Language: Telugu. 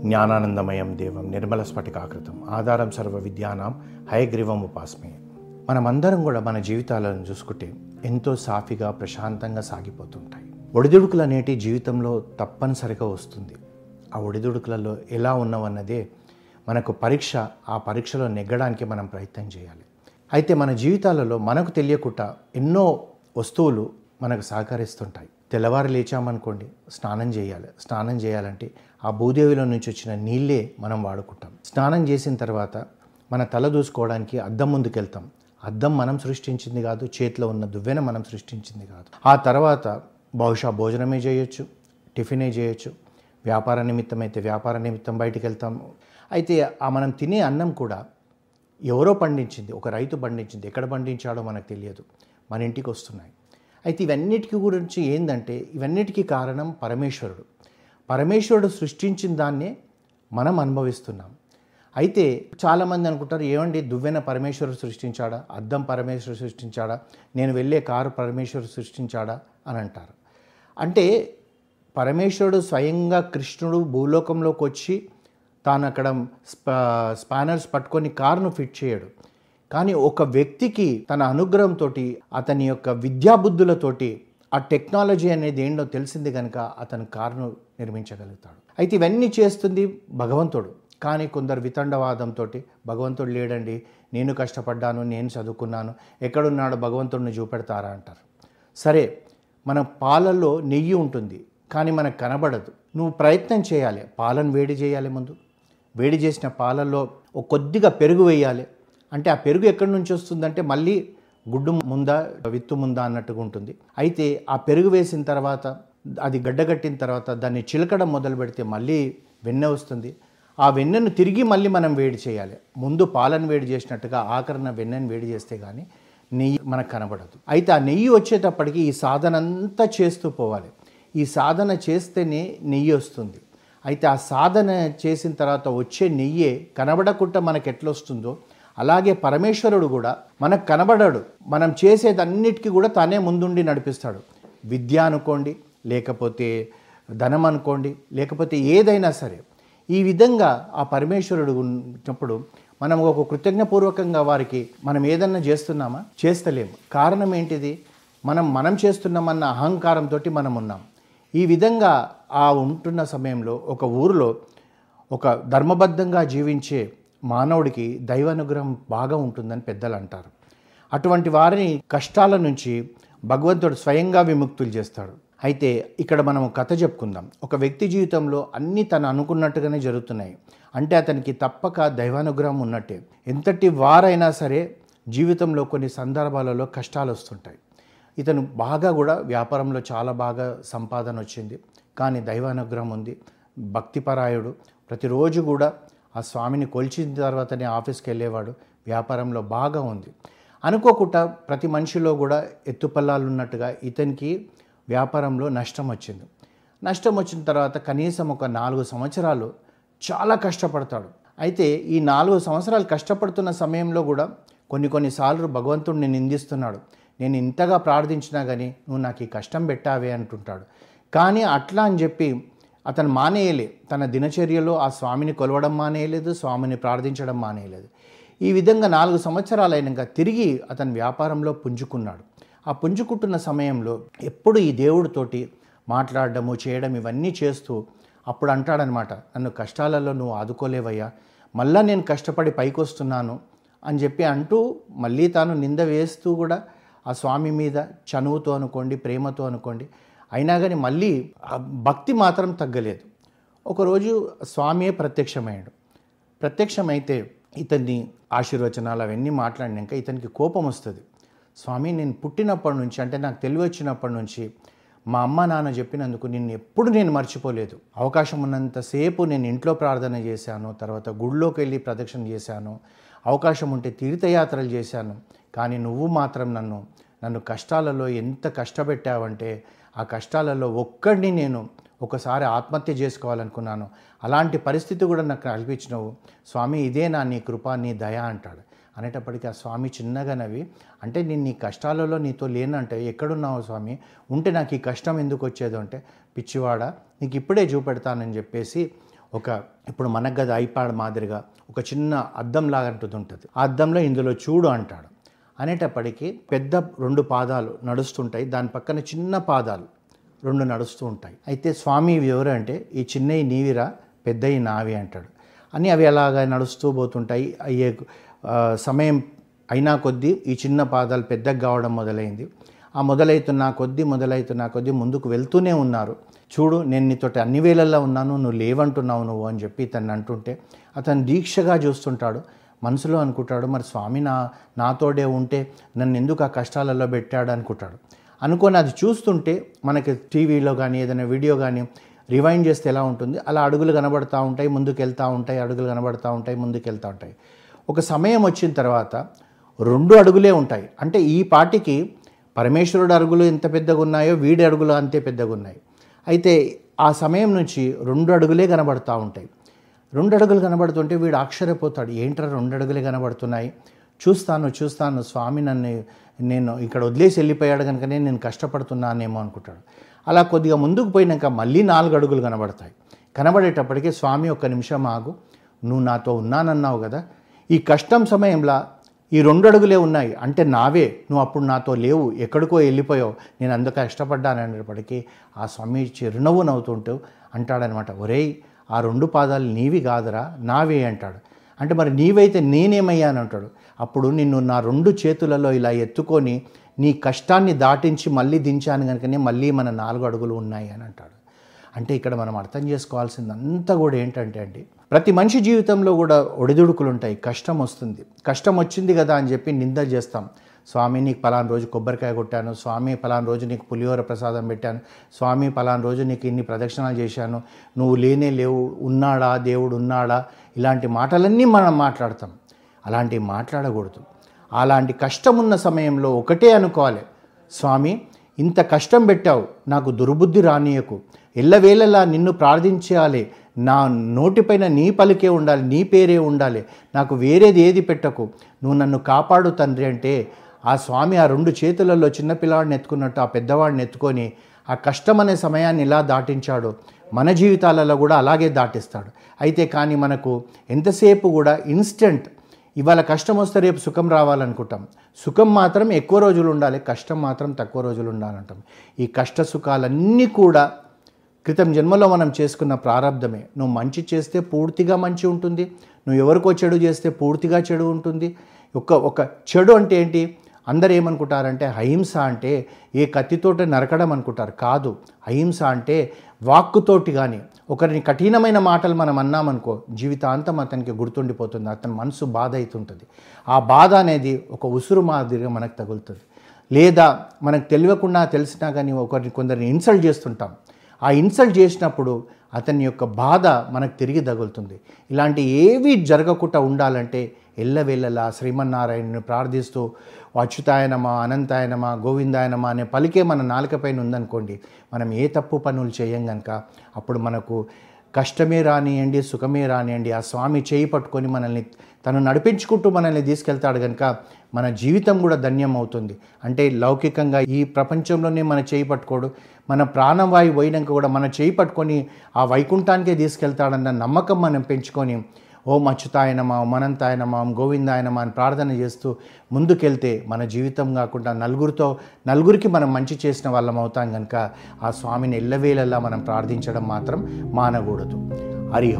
జ్ఞానానందమయం దేవం నిర్మల స్ఫటికాకృతం ఆధారం సర్వ విద్యానాం హయగ్రీవం ఉపాస్మే మనమందరం కూడా మన జీవితాలను చూసుకుంటే ఎంతో సాఫీగా ప్రశాంతంగా సాగిపోతుంటాయి. ఒడిదుడుకులు అనేటి జీవితంలో తప్పనిసరిగా వస్తుంది. ఆ ఒడిదుడుకులలో ఎలా ఉన్నామన్నదే మనకు పరీక్ష ఆ పరీక్షలో నెగ్గడానికి మనం ప్రయత్నం చేయాలి. అయితే మన జీవితాలలో మనకు తెలియకుండా ఎన్నో వస్తువులు మనకు సహకరిస్తుంటాయి. తెల్లవారు లేచామనుకోండి స్నానం చేయాలి. స్నానం చేయాలంటే ఆ భూదేవిలో నుంచి వచ్చిన నీళ్ళే మనం వాడుకుంటాం. స్నానం చేసిన తర్వాత మన తల దూసుకోవడానికి అద్దం ముందుకెళ్తాం. అద్దం మనం సృష్టించింది కాదు చేతిలో ఉన్న దువ్వెన మనం సృష్టించింది కాదు. ఆ తర్వాత బహుశా భోజనమే చేయొచ్చు టిఫినే చేయొచ్చు వ్యాపార నిమిత్తం అయితే వ్యాపార నిమిత్తం బయటికి వెళ్తాము అయితే ఆ మనం తినే అన్నం కూడా ఎవరో పండించింది ఒక రైతు పండించింది. ఎక్కడ పండించాడో మనకు తెలియదు మన ఇంటికి వస్తున్నాయి. అయితే ఇవన్నిటికీ గురించి ఏంటంటే ఇవన్నిటికీ కారణం పరమేశ్వరుడు. పరమేశ్వరుడు సృష్టించిన దాన్నే మనం అనుభవిస్తున్నాం. అయితే చాలామంది అనుకుంటారు ఏమండి దువ్వెన పరమేశ్వరుడు సృష్టించాడా? అద్దం పరమేశ్వరుడు సృష్టించాడా? నేను వెళ్ళే కారు పరమేశ్వరుడు సృష్టించాడా? అని అంటారు. అంటే పరమేశ్వరుడు స్వయంగా కృష్ణుడు భూలోకంలోకి వచ్చి తాను అక్కడ స్పా స్పానర్స్ పట్టుకొని కారును ఫిట్ చేయడు. కానీ ఒక వ్యక్తికి తన అనుగ్రహంతో అతని యొక్క విద్యాబుద్ధులతోటి ఆ టెక్నాలజీ అనేది ఏంటో తెలిసింది కనుక అతను కారును నిర్మించగలుగుతాడు. అయితే ఇవన్నీ చేస్తుంది భగవంతుడు. కానీ కొందరు వితండవాదంతో భగవంతుడు లేడండి నేను కష్టపడ్డాను నేను చదువుకున్నాను ఎక్కడున్నాడు భగవంతుడిని చూపెడతారా? అంటారు. సరే మన పాలల్లో నెయ్యి ఉంటుంది కానీ మనకు కనబడదు. నువ్వు ప్రయత్నం చేయాలి పాలను వేడి చేయాలి ముందు. వేడి చేసిన పాలల్లో ఒక కొద్దిగా పెరుగు వేయాలి. అంటే ఆ పెరుగు ఎక్కడి నుంచి వస్తుందంటే మళ్ళీ గుడ్డు ముందా విత్తు ముందా అన్నట్టుగా ఉంటుంది. అయితే ఆ పెరుగు వేసిన తర్వాత అది గడ్డగట్టిన తర్వాత దాన్ని చిలకడం మొదలు పెడితే మళ్ళీ వెన్నె వస్తుంది. ఆ వెన్నెను తిరిగి మళ్ళీ మనం వేడి చేయాలి. ముందు పాలను వేడి చేసినట్టుగా ఆఖరణ వెన్నెను వేడి చేస్తే కానీ నెయ్యి మనకు కనబడదు. అయితే ఆ నెయ్యి వచ్చేటప్పటికి ఈ సాధన అంతా చేస్తూ పోవాలి. ఈ సాధన చేస్తేనే నెయ్యి వస్తుంది. అయితే ఆ సాధన చేసిన తర్వాత వచ్చే నెయ్యే కనబడకుండా మనకు ఎట్లొస్తుందో వస్తుందో అలాగే పరమేశ్వరుడు కూడా మనకు కనబడాడు. మనం చేసేదన్నిటికీ కూడా తానే ముందుండి నడిపిస్తాడు. విద్య అనుకోండి లేకపోతే ధనం అనుకోండి లేకపోతే ఏదైనా సరే. ఈ విధంగా ఆ పరమేశ్వరుడు ఉన్నప్పుడు మనం ఒక కృతజ్ఞపూర్వకంగా వారికి మనం ఏదన్నా చేస్తున్నామా? చేస్తలేము. కారణం ఏంటిది? మనం మనం చేస్తున్నామన్న అహంకారంతో మనం ఉన్నాం. ఈ విధంగా ఆ ఉంటున్న సమయంలో ఒక ఊరిలో ఒక ధర్మబద్ధంగా జీవించే మానవుడికి దైవానుగ్రహం బాగా ఉంటుందని పెద్దలు అంటారు. అటువంటి వారిని కష్టాల నుంచి భగవంతుడు స్వయంగా విముక్తులు చేస్తాడు. అయితే ఇక్కడ మనం కథ చెప్పుకుందాం. ఒక వ్యక్తి జీవితంలో అన్నీ తను అనుకున్నట్టుగానే జరుగుతున్నాయి. అంటే అతనికి తప్పక దైవానుగ్రహం ఉన్నట్టే. ఎంతటి వారైనా సరే జీవితంలో కొన్ని సందర్భాలలో కష్టాలు వస్తుంటాయి. ఇతను బాగా కూడా వ్యాపారంలో చాలా బాగా సంపాదన వచ్చింది. కానీ దైవానుగ్రహం ఉంది. భక్తిపరాయుడు. ప్రతిరోజు కూడా ఆ స్వామిని కొలిచిన తర్వాతనే ఆఫీస్కి వెళ్ళేవాడు. వ్యాపారంలో బాగా ఉంది. అనుకోకుండా ప్రతి మనిషిలో కూడా ఎత్తుపల్లాలు ఉన్నట్టుగా ఇతనికి వ్యాపారంలో నష్టం వచ్చింది. నష్టం వచ్చిన తర్వాత కనీసం ఒక నాలుగు సంవత్సరాలు చాలా కష్టపడతాడు. అయితే ఈ నాలుగు సంవత్సరాలు కష్టపడుతున్న సమయంలో కూడా కొన్ని కొన్నిసార్లు భగవంతుడిని నిందిస్తున్నాడు. నేను ఇంతగా ప్రార్థించినా కానీ నువ్వు నాకు ఈ కష్టం పెట్టావే అంటుంటాడు. కానీ అట్లా అని చెప్పి అతను మానేయలే తన దినచర్యలో ఆ స్వామిని కొలవడం మానేయలేదు స్వామిని ప్రార్థించడం మానేయలేదు. ఈ విధంగా నాలుగు సంవత్సరాలు అయినాక తిరిగి అతను వ్యాపారంలో పుంజుకున్నాడు. ఆ పుంజుకుంటున్న సమయంలో ఎప్పుడు ఈ దేవుడితోటి మాట్లాడడము చేయడం ఇవన్నీ చేస్తూ అప్పుడు అంటాడనమాట నన్ను కష్టాలలో నువ్వు ఆదుకోలేవయ్యా. మళ్ళా నేను కష్టపడి పైకి వస్తున్నాను అని చెప్పి అంటూ మళ్ళీ తాను నింద వేస్తూ కూడా ఆ స్వామి మీద చనువుతో అనుకోండి ప్రేమతో అనుకోండి అయినా కానీ మళ్ళీ భక్తి మాత్రం తగ్గలేదు. ఒకరోజు స్వామియే ప్రత్యక్షమయ్యాడు. ప్రత్యక్షమైతే ఇతన్ని ఆశీర్వచనాలు అవన్నీ మాట్లాడినాక ఇతనికి కోపం వస్తుంది. స్వామి నేను పుట్టినప్పటి నుంచి అంటే నాకు తెలివి వచ్చినప్పటి నుంచి మా అమ్మ నాన్న చెప్పినందుకు నిన్ను ఎప్పుడు నేను మర్చిపోలేదు. అవకాశం ఉన్నంతసేపు నేను ఇంట్లో ప్రార్థన చేశాను తర్వాత గుడిలోకి వెళ్ళి ప్రదక్షిణ చేశాను అవకాశం ఉంటే తీర్థయాత్రలు చేశాను. కానీ నువ్వు మాత్రం నన్ను నన్ను కష్టాలలో ఎంత కష్టపెట్టావంటే ఆ కష్టాలలో ఒక్కడిని నేను ఒకసారి ఆత్మహత్య చేసుకోవాలనుకున్నాను. అలాంటి పరిస్థితి కూడా నాకు కల్పించినవు. స్వామి ఇదే నా నీ కృప నీ దయ అంటాడు. అనేటప్పటికీ ఆ స్వామి చిన్నగా నవ్వి అంటే నేను నీ కష్టాలలో నీతో లేనంటే ఎక్కడున్నావు స్వామి? ఉంటే నాకు ఈ కష్టం ఎందుకు వచ్చేది అంటే పిచ్చివాడ నీకు ఇప్పుడే చూపెడతానని చెప్పేసి ఒక ఇప్పుడు మనకు కదా ఐపాడ్ మాదిరిగా ఒక చిన్న అద్దం లాగా అంటుంది ఉంటుంది ఆ అద్దంలో ఇందులో చూడు అంటాడు. అనేటప్పటికీ పెద్ద రెండు పాదాలు నడుస్తుంటాయి. దాని పక్కన చిన్న పాదాలు రెండు నడుస్తూ ఉంటాయి. అయితే స్వామి ఎవరు అంటే ఈ చిన్నవి నీవిరా పెద్దవి నావి అంటాడు. అని అవి అలాగా నడుస్తూ పోతుంటాయి. అయ్యే సమయం అయినా కొద్దీ ఈ చిన్న పాదాలు పెద్దగా కావడం మొదలైంది. ఆ మొదలవుతున్న కొద్దీ మొదలవుతున్న కొద్దీ ముందుకు వెళ్తూనే ఉన్నారు. చూడు నేను నీతోటి అన్ని వేళల్లో ఉన్నాను నువ్వు లేవంటున్నావు నువ్వు అని చెప్పి తను అంటుంటే అతను దీక్షగా చూస్తుంటాడు. మనసులో అనుకుంటాడు మరి స్వామి నా నాతోడే ఉంటే నన్ను ఎందుకు ఆ కష్టాలలో పెట్టాడు? అనుకుంటాడు. అనుకొని అది చూస్తుంటే మనకి టీవీలో కానీ ఏదైనా వీడియో కానీ రివైండ్ చేస్తే ఎలా ఉంటుంది? అలా అడుగులు కనబడతా ఉంటాయి ముందుకు వెళ్తూ ఉంటాయి అడుగులు కనబడతా ఉంటాయి ముందుకు వెళ్తూ ఉంటాయి. ఒక సమయం వచ్చిన తర్వాత రెండు అడుగులే ఉంటాయి. అంటే ఈ పాటికి పరమేశ్వరుడు అడుగులు ఎంత పెద్దగా ఉన్నాయో వీడి అడుగులు అంతే పెద్దగా ఉన్నాయి. అయితే ఆ సమయం నుంచి రెండు అడుగులే కనబడుతూ ఉంటాయి. రెండు అడుగులు కనబడుతుంటే వీడు ఆశ్చర్యపోతాడు. ఏంట్రా రెండు అడుగులే కనబడుతున్నాయి? చూస్తాను చూస్తాను. స్వామి నన్ను నేను ఇక్కడ వదిలేసి వెళ్ళిపోయాడు కనుకనే నేను కష్టపడుతున్నానేమో అనుకుంటాడు. అలా కొద్దిగా ముందుకు పోయినాక మళ్ళీ నాలుగు అడుగులు కనబడతాయి. కనబడేటప్పటికీ స్వామి ఒక్క నిమిషం ఆగు. నువ్వు నాతో ఉన్నానన్నావు కదా. ఈ కష్టం సమయంలో ఈ రెండు అడుగులే ఉన్నాయి. అంటే నావే. నువ్వు అప్పుడు నాతో లేవు. ఎక్కడికో వెళ్ళిపోయావు. నేను అందుకే కష్టపడ్డాను అనేటప్పటికీ ఆ స్వామి చిరునవ్వు నవ్వుతుంటూ అంటాడనమాట ఒరేయ్ ఆ రెండు పాదాలు నీవి కాదురా నావే అంటాడు. అంటే మరి నీవైతే నేనేమయ్యాను అంటాడు అప్పుడు నిన్ను నా రెండు చేతులలో ఇలా ఎత్తుకొని నీ కష్టాన్ని దాటించి మళ్ళీ దించాను కనుకనే మళ్ళీ మన నాలుగు అడుగులు ఉన్నాయి అని అంటాడు. అంటే ఇక్కడ మనం అర్థం చేసుకోవాల్సిందంతా కూడా ఏంటంటే అండి ప్రతి మనిషి జీవితంలో కూడా ఒడిదుడుకులు ఉంటాయి కష్టం వస్తుంది. కష్టం వచ్చింది కదా అని చెప్పి నింద చేస్తాం. స్వామి నీకు పలానా రోజు కొబ్బరికాయ కొట్టాను. స్వామి పలానా రోజు నీకు పులిహోర ప్రసాదం పెట్టాను. స్వామి పలానా రోజు నీకు ఇన్ని ప్రదక్షిణాలు చేశాను. నువ్వు లేనే లేవు ఉన్నాడా దేవుడు ఉన్నాడా? ఇలాంటి మాటలన్నీ మనం మాట్లాడతాం. అలాంటివి మాట్లాడకూడదు. అలాంటి కష్టం ఉన్న సమయంలో ఒకటే అనుకోవాలి. స్వామి ఇంత కష్టం పెట్టావు నాకు దుర్బుద్ధి రానియకు. ఎల్లవేళలా నిన్ను ప్రార్థించాలి. నా నోటిపైన నీ పలికే ఉండాలి నీ పేరే ఉండాలి. నాకు వేరేది ఏది పెట్టకు. నువ్వు నన్ను కాపాడు తండ్రి అంటే ఆ స్వామి ఆ రెండు చేతులలో చిన్నపిల్లవాడిని ఎత్తుకున్నట్టు ఆ పెద్దవాడిని ఎత్తుకొని ఆ కష్టం అనే సమయాన్ని ఇలా దాటించాడు. మన జీవితాలలో కూడా అలాగే దాటిస్తాడు. అయితే కానీ మనకు ఎంతసేపు కూడా ఇన్స్టెంట్ ఇవాళ కష్టం వస్తే రేపు సుఖం రావాలనుకుంటాం. సుఖం మాత్రం ఎక్కువ రోజులు ఉండాలి కష్టం మాత్రం తక్కువ రోజులు ఉండాలంటాం. ఈ కష్ట సుఖాలన్నీ కూడా క్రితం జన్మలో మనం చేసుకున్న ప్రారంధమే నువ్వు మంచి చేస్తే పూర్తిగా మంచి ఉంటుంది. నువ్వు ఎవరికో చెడు చేస్తే పూర్తిగా చెడు ఉంటుంది. ఒక ఒక చెడు అంటే ఏంటి? అందరు ఏమనుకుంటారంటే అహింస అంటే ఏ కత్తితోటి నరకడం అనుకుంటారు కాదు. అహింస అంటే వాక్కుతోటి కానీ ఒకరిని కఠినమైన మాటలు మనం అన్నామనుకో జీవితాంతం అతనికి గుర్తుండిపోతుంది. అతని మనసు బాధ అవుతుంటుంది ఆ బాధ అనేది ఒక ఉసురు మాదిరిగా మనకు తగులుతుంది. లేదా మనకు తెలియకుండా తెలిసినా కానీ ఒకరిని కొందరిని ఇన్సల్ట్ చేస్తుంటాం. ఆ ఇన్సల్ట్ చేసినప్పుడు అతని యొక్క బాధ మనకు తిరిగి తగులుతుంది. ఇలాంటి ఏవి జరగకుండా ఉండాలంటే ఎల్లవెల్లలా శ్రీమన్నారాయణను ప్రార్థిస్తూ అచ్యుతాయనమా అనంతాయనమా గోవిందాయనమా అనే పలికే మన నాలుకపైన ఉందనుకోండి మనం ఏ తప్పు పనులు చేయం గనక అప్పుడు మనకు కష్టమే రానియండి సుఖమే రానియండి ఆ స్వామి చేయి పట్టుకొని మనల్ని తను నడిపించుకుంటూ మనల్ని తీసుకెళ్తాడు కనుక మన జీవితం కూడా ధన్యం అవుతుంది అంటే లౌకికంగా ఈ ప్రపంచంలోనే మన చేయి పట్టుకోడు మన ప్రాణవాయు పోయినాక కూడా మన చేయి పట్టుకొని ఆ వైకుంఠానికే తీసుకెళ్తాడన్న నమ్మకం మనం పెంచుకొని ఓం అచ్యుతాయనమా మనంతాయనమా గోవిందాయనమా అని ప్రార్థన చేస్తూ ముందుకెళ్తే మన జీవితం కాకుండా నలుగురితో నలుగురికి మనం మంచి చేసిన వాళ్ళం అవుతాం కనుక ఆ స్వామిని ఎల్లవేళలా మనం ప్రార్థించడం మాత్రం మానకూడదు. హరి